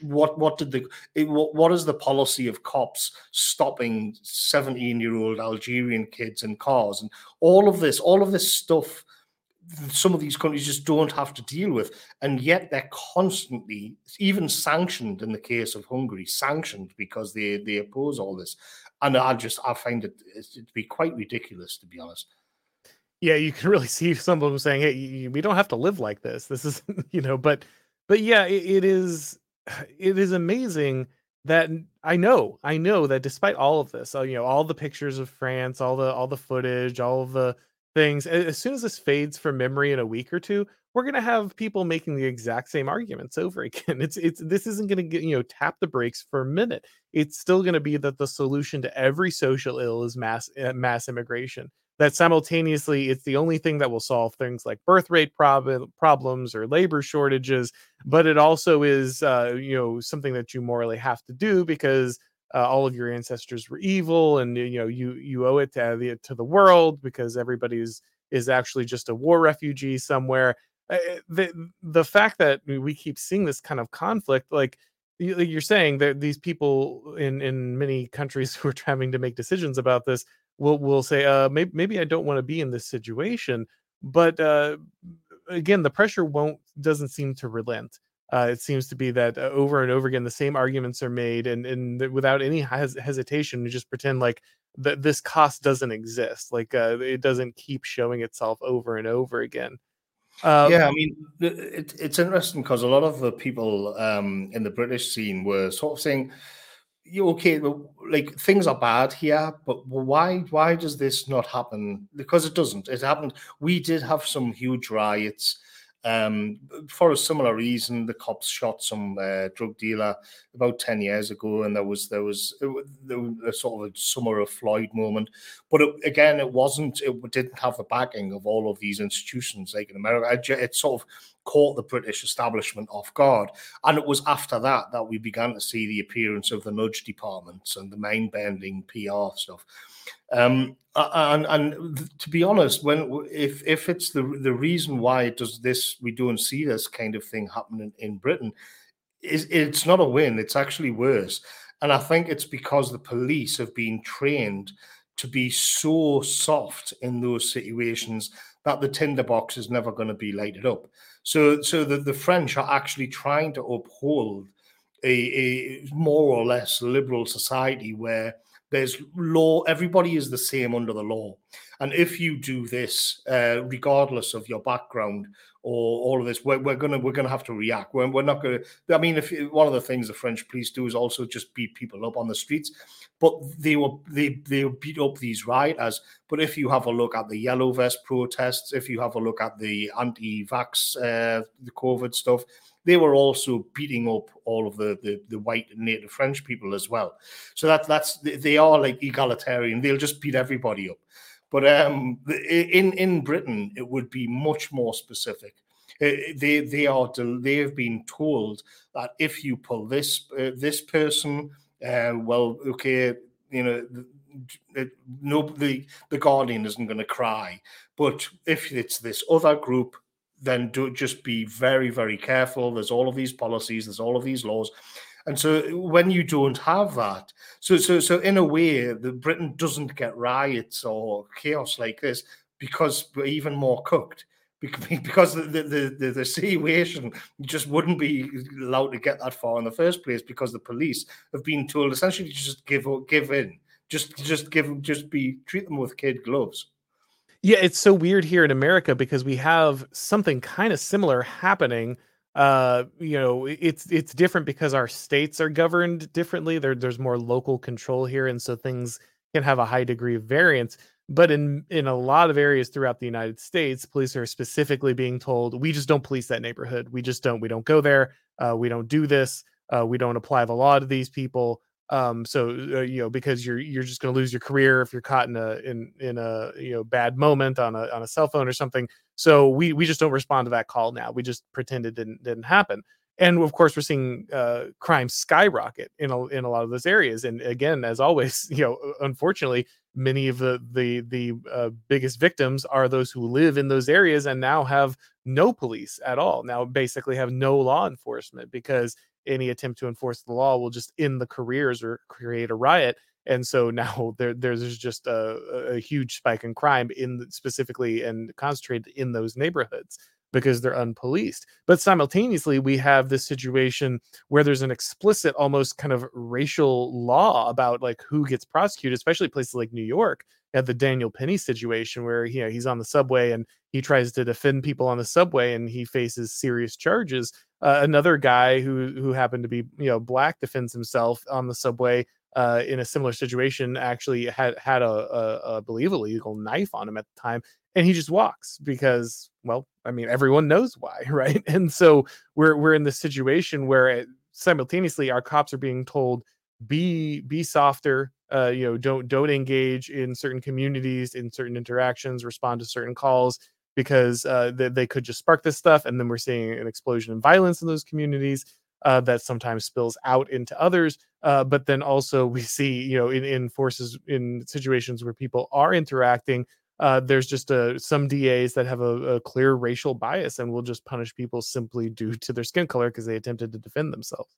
what what did the what, what is the policy of cops stopping seventeen year old Algerian kids in cars and all of this all of this stuff some of these countries just don't have to deal with. And yet they're constantly, even sanctioned in the case of Hungary, sanctioned because they, they oppose all this. And I just, I find it to be quite ridiculous, to be honest. Yeah, you can really see some of them saying, "Hey, we don't have to live like this. This is, you know." But, but yeah, it, it is, it is amazing that I know, I know that despite all of this, uh, you know, all the pictures of France, all the all the footage, all of the things, as soon as this fades from memory in a week or two, we're gonna have people making the exact same arguments over again. It's it's this isn't gonna get you know tap the brakes for a minute. It's still gonna be that the solution to every social ill is mass uh, mass immigration that simultaneously it's the only thing that will solve things like birth rate prob- problems or labor shortages but it also is uh, you know something that you morally have to do because uh, all of your ancestors were evil and you know you you owe it to the to the world because everybody is is actually just a war refugee somewhere. Uh, the the fact that we keep seeing this kind of conflict like you're saying that these people in in many countries who are having to make decisions about this will will say, uh, maybe maybe I don't want to be in this situation. But uh, again, the pressure won't doesn't seem to relent. Uh, it seems to be that uh, over and over again, the same arguments are made, and and without any hes- hesitation, you just pretend like that this cost doesn't exist, like uh, it doesn't keep showing itself over and over again. Um, yeah, I mean, it, it's interesting because a lot of the people um, in the British scene were sort of saying, you okay like things are bad here but why why does this not happen? Because it doesn't. It happened. We did have some huge riots um, for a similar reason. The cops shot some uh, drug dealer about 10 years ago and there was there was, there was a sort of a summer of floyd moment. But it, again it wasn't it didn't have the backing of all of these institutions like in america. It sort of caught the British establishment off guard. And it was after that that we began to see the appearance of the nudge departments and the mind bending PR stuff. Um, and and to be honest, when if if it's the the reason why it does this, we don't see this kind of thing happening in Britain. Is it's not a win; it's actually worse. And I think it's because the police have been trained to be so soft in those situations that the tinderbox is never going to be lighted up. So, so the, the French are actually trying to uphold a, a more or less liberal society where there's law, everybody is the same under the law. And if you do this, uh, regardless of your background or all of this, we're, we're gonna we're gonna have to react. We're, we're not gonna. I mean, if one of the things the French police do is also just beat people up on the streets, but they were they they beat up these rioters. But if you have a look at the yellow vest protests, if you have a look at the anti-vax, uh, the COVID stuff, they were also beating up all of the, the, the white native French people as well. So that that's they are like egalitarian. They'll just beat everybody up. But um, in in Britain, it would be much more specific. Uh, they they are they have been told that if you pull this uh, this person, uh, well, okay, you know, no, the the guardian isn't going to cry. But if it's this other group, then do just be very very careful. There's all of these policies. There's all of these laws. And so when you don't have that, so so so in a way, the Britain doesn't get riots or chaos like this because we're even more cooked. Because the, the, the, the situation just wouldn't be allowed to get that far in the first place because the police have been told essentially just give give in, just just give just be treat them with kid gloves. Yeah, it's so weird here in America because we have something kind of similar happening uh you know it's it's different because our states are governed differently. There there's more local control here and so things can have a high degree of variance. But in in a lot of areas throughout the United States police are specifically being told we just don't police that neighborhood. We just don't we don't go there. Uh, we don't do this. Uh, we don't apply the law to these people um so uh, you know because you're you're just going to lose your career if you're caught in a in in a you know bad moment on a on a cell phone or something. So we we just don't respond to that call now. We just pretend it didn't didn't happen. And of course we're seeing uh crime skyrocket in a, in a lot of those areas. And again as always you know unfortunately many of the the the uh, biggest victims are those who live in those areas and now have no police at all. Now basically have no law enforcement because any attempt to enforce the law will just end the careers or create a riot and so now there, there's just a, a, huge spike in crime in specifically and concentrated in those neighborhoods because they're unpoliced but simultaneously we have this situation where there's an explicit almost kind of racial law about like who gets prosecuted especially places like new york at the Daniel Penny situation where you know he's on the subway and he tries to defend people on the subway and he faces serious charges. Uh, another guy who who happened to be you know black defends himself on the subway uh, in a similar situation actually had had a, a, a believe illegal knife on him at the time and he just walks because well i mean everyone knows why right? And so we're we're in this situation where it, simultaneously our cops are being told be be softer uh you know don't don't engage in certain communities in certain interactions respond to certain calls because uh they, they could just spark this stuff and then we're seeing an explosion in violence in those communities uh, that sometimes spills out into others. Uh, but then also we see, you know, in, in forces in situations where people are interacting, uh, there's just a, uh, some DAs that have a, a, clear racial bias and will just punish people simply due to their skin color because they attempted to defend themselves.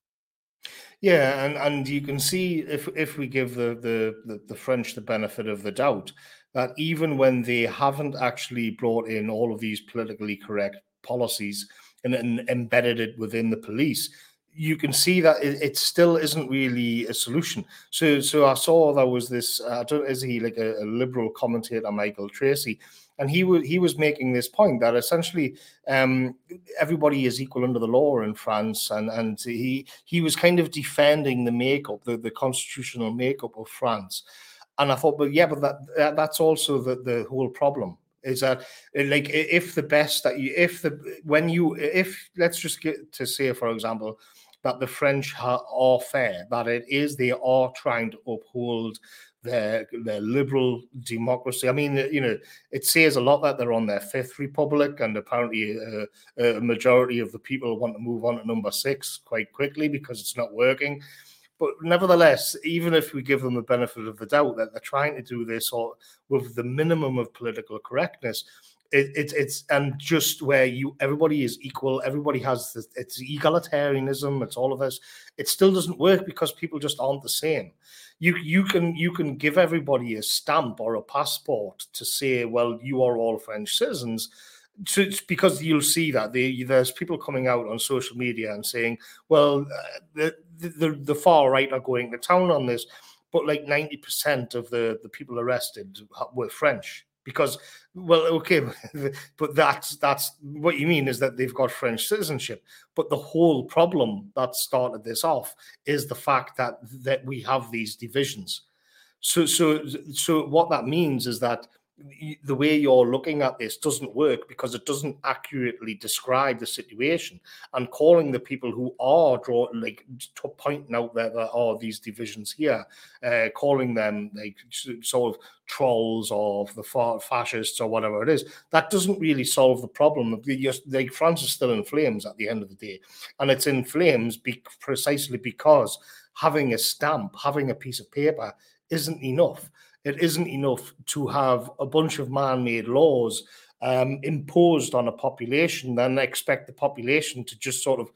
Yeah, and, and you can see if if we give the, the, the the French the benefit of the doubt that even when they haven't actually brought in all of these politically correct policies and, and embedded it within the police, you can see that it, it, still isn't really a solution. So, so I saw there was this. Uh, is he like a, a, liberal commentator, Michael Tracey, and he was he was making this point that essentially um, everybody is equal under the law in France, and and he he was kind of defending the makeup, the the constitutional makeup of France. And I thought, but yeah, but that, that's also the, the whole problem is that like if the best that you if the when you if let's just get to say for example that the French are fair, that it is they are trying to uphold their their liberal democracy. I mean, you know, it says a lot that they're on their fifth republic, and apparently uh, a majority of the people want to move on to number six quite quickly because it's not working. But nevertheless, even if we give them the benefit of the doubt that they're trying to do this or with the minimum of political correctness, it, it, it's and just where you everybody is equal everybody has it's egalitarianism it's all of us. it still doesn't work because people just aren't the same you you can you can give everybody a stamp or a passport to say well you are all french citizens. Because you'll see that. The, there's people coming out on social media and saying well uh, the, the the far right are going to town on this but like 90% of the the people arrested were french because well okay but that's that's what you mean is that they've got french citizenship. But the whole problem that started this off is the fact that that we have these divisions. So so so what that means is that the way you're looking at this doesn't work because it doesn't accurately describe the situation. And calling the people who are drawing like pointing out that there are these divisions here uh, calling them like sort of trolls or the fascists or whatever it is that doesn't really solve the problem like france is still in flames at the end of the day. And it's in flames be- precisely because having a stamp having a piece of paper isn't enough it isn't enough to have a bunch of man-made laws um, imposed on a population, then expect the population to just sort of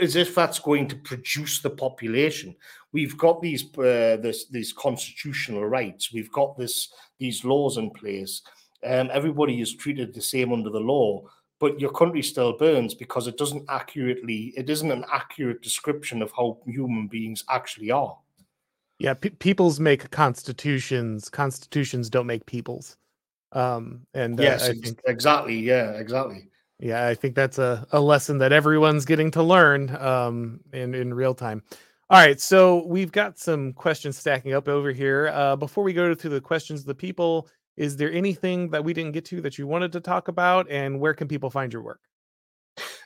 as if that's going to produce the population. We've got these uh, this, these constitutional rights. We've got this these laws in place. Um, everybody is treated the same under the law, but your country still burns because it doesn't accurately. It isn't an accurate description of how human beings actually are. Yeah, pe- peoples make constitutions. Constitutions don't make peoples. Um, and uh, yes, I think, exactly. Yeah, exactly. Yeah, I think that's a, a lesson that everyone's getting to learn um, in in real time. All right, so we've got some questions stacking up over here. Uh, before we go through the questions of the people, is there anything that we didn't get to that you wanted to talk about, and where can people find your work?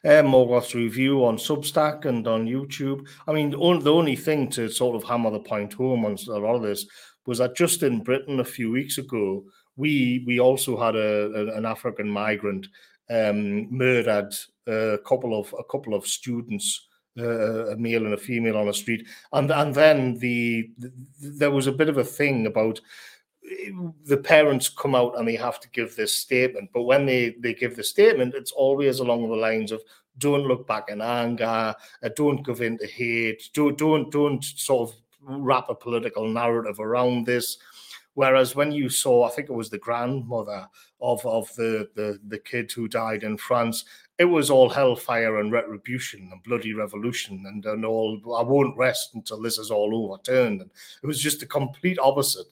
Um, Morgoth's review on Substack and on YouTube. I mean, the only thing to sort of hammer the point home on a lot of this was that just in Britain a few weeks ago, we we also had a, a an African migrant um, murdered a couple of a couple of students. Uh, a male and a female on the street, and and then the, the there was a bit of a thing about the parents come out and they have to give this statement. But when they, they give the statement, it's always along the lines of don't look back in anger, uh, don't give in to hate, don't, don't, don't sort of wrap a political narrative around this. Whereas when you saw, I think it was the grandmother of, of the, the, the kid who died in France, it was all hellfire and retribution and bloody revolution and, and all, I won't rest until this is all overturned. And it was just the complete opposite.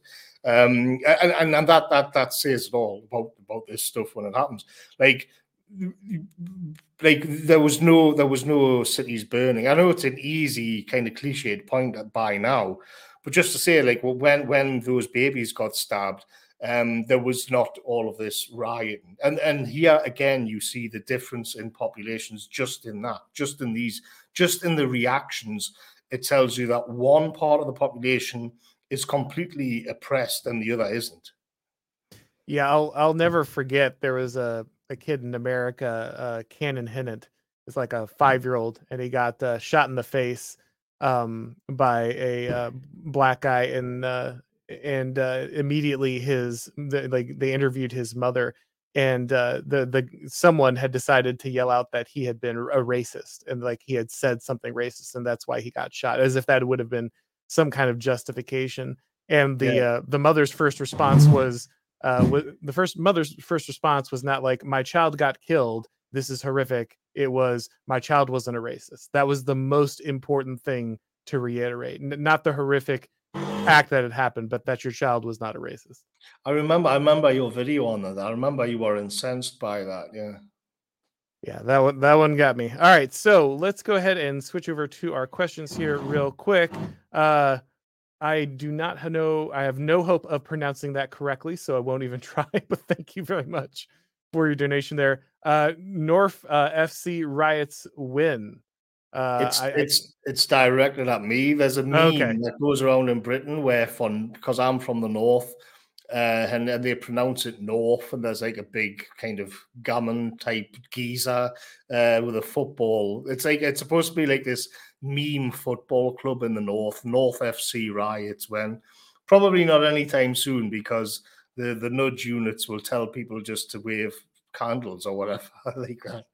Um, and, and, and that that that says it all about about this stuff when it happens. Like like there was no there was no cities burning. I know it's an easy kind of cliched point by now, but just to say, like when when those babies got stabbed, um, there was not all of this rioting. And and here again, you see the difference in populations just in that, just in these, just in the reactions. It tells you that one part of the population is completely oppressed and the other isn't. Yeah, I'll I'll never forget there was a a kid in America, uh, Cannon Hinnant, is like a five year old, and he got uh, shot in the face um, by a uh, black guy, and uh, and uh, immediately his the, like they interviewed his mother, and uh, the the someone had decided to yell out that he had been a racist and like he had said something racist, and that's why he got shot, as if that would have been some kind of justification. And the yeah. uh, the mother's first response was uh, the first mother's first response was not like my child got killed. This is horrific. It was my child wasn't a racist. That was the most important thing to reiterate. N- not the horrific act that had happened but that your child was not a racist. I remember i remember your video on that. I remember you were incensed by that yeah yeah that one that one got me all right so let's go ahead and switch over to our questions here real quick uh I do not know. I have no hope of pronouncing that correctly, so I won't even try. But thank you very much for your donation there. Uh, North uh, FC riots win. Uh, it's I, it's it's directed at me. There's a meme okay. that goes around in Britain where, from because I'm from the north, uh, and, and they pronounce it north, and there's like a big kind of gammon type geezer uh, with a football. It's like it's supposed to be like this meme football club in the north, North FC riots. When probably not anytime soon because the the nudge units will tell people just to wave candles or whatever like that.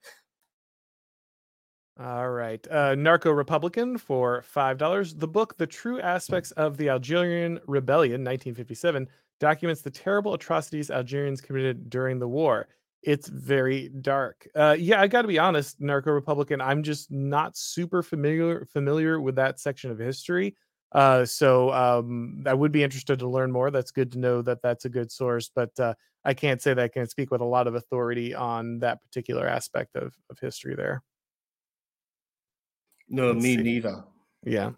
All right. Uh, Narco Republican for $5. The book, The True Aspects of the Algerian Rebellion, 1957, documents the terrible atrocities Algerians committed during the war. It's very dark. Uh, yeah, I got to be honest, Narco Republican. I'm just not super familiar familiar with that section of history. Uh, so um, I would be interested to learn more. That's good to know that that's a good source, but uh, I can't say that I can speak with a lot of authority on that particular aspect of of history there. No, Let's me see. neither. Yeah.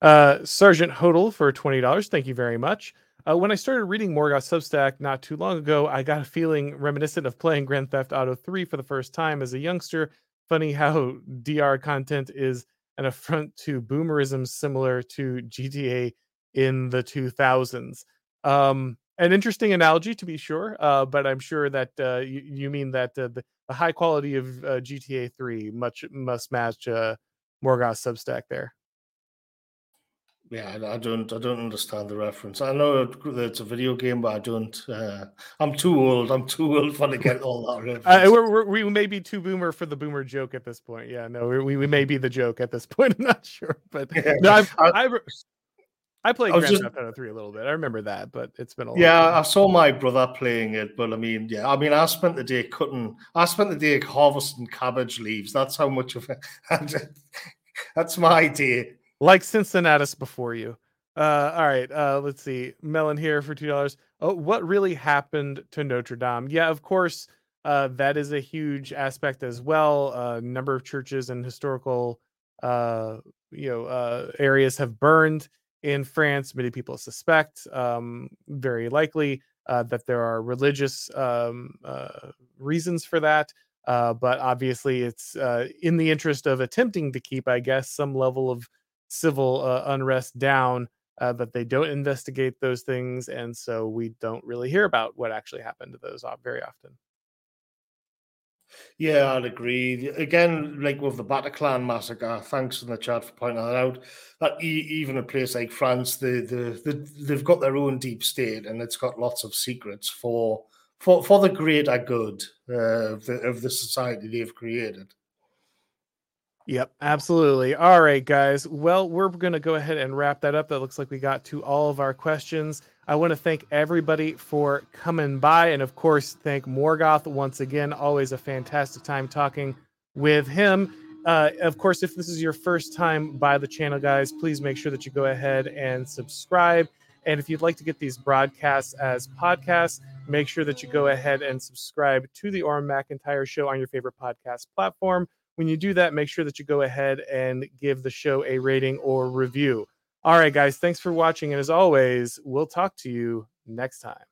Uh, Sergeant Hodel for twenty dollars. Thank you very much. Uh, when I started reading Morgoth Substack not too long ago, I got a feeling reminiscent of playing Grand Theft Auto 3 for the first time as a youngster. Funny how DR content is an affront to boomerism similar to GTA in the 2000s. Um, an interesting analogy to be sure, uh, but I'm sure that uh, you, you, mean that uh, the, the, high quality of uh, GTA 3 much must match uh, Morgoth Substack there. Yeah, I don't, I don't understand the reference. I know it's a video game, but I don't. Uh, I'm too old. I'm too old for to get all that. Uh, we're, we're, we may be too boomer for the boomer joke at this point. Yeah, no, we we may be the joke at this point. I'm not sure, but yeah. no, I've, I, I, I played I Grand just, Theft Auto 3 a little bit. I remember that, but it's been a long. Yeah, I saw my brother playing it, but I mean, yeah, I mean, I spent the day cutting, I spent the day harvesting cabbage leaves. That's how much of it. That's my day like Cincinnatus before you. Uh, all right, uh, let's see. Melon here for two dollars. Oh, what really happened to Notre Dame? Yeah, of course, uh, that is a huge aspect as well. A uh, number of churches and historical, uh, you know, uh, areas have burned in France. Many people suspect, um, very likely, that there are religious um, reasons for that. But obviously, it's in the interest of attempting to keep, I guess, some level of civil uh, unrest down uh, that they don't investigate those things and so we don't really hear about what actually happened to those very often. Yeah i'd agree. Again like with the bataclan massacre thanks in the chat for pointing that out that even a place like france the, the, the they've got their own deep state and it's got lots of secrets for for for the greater good uh, of, the, of the society they've created Yep, absolutely. All right, guys. Well, we're going to go ahead and wrap that up. That looks like we got to all of our questions. I want to thank everybody for coming by. And of course, thank Morgoth once again. Always a fantastic time talking with him. Uh, of course, if this is your first time by the channel, guys, please make sure that you go ahead and subscribe And if you'd like to get these broadcasts as podcasts, make sure that you go ahead and subscribe to the Auron MacIntyre Show on your favorite podcast platform. When you do that, make sure that you go ahead and give the show a rating or review. All right, guys, thanks for watching. And as always, we'll talk to you next time.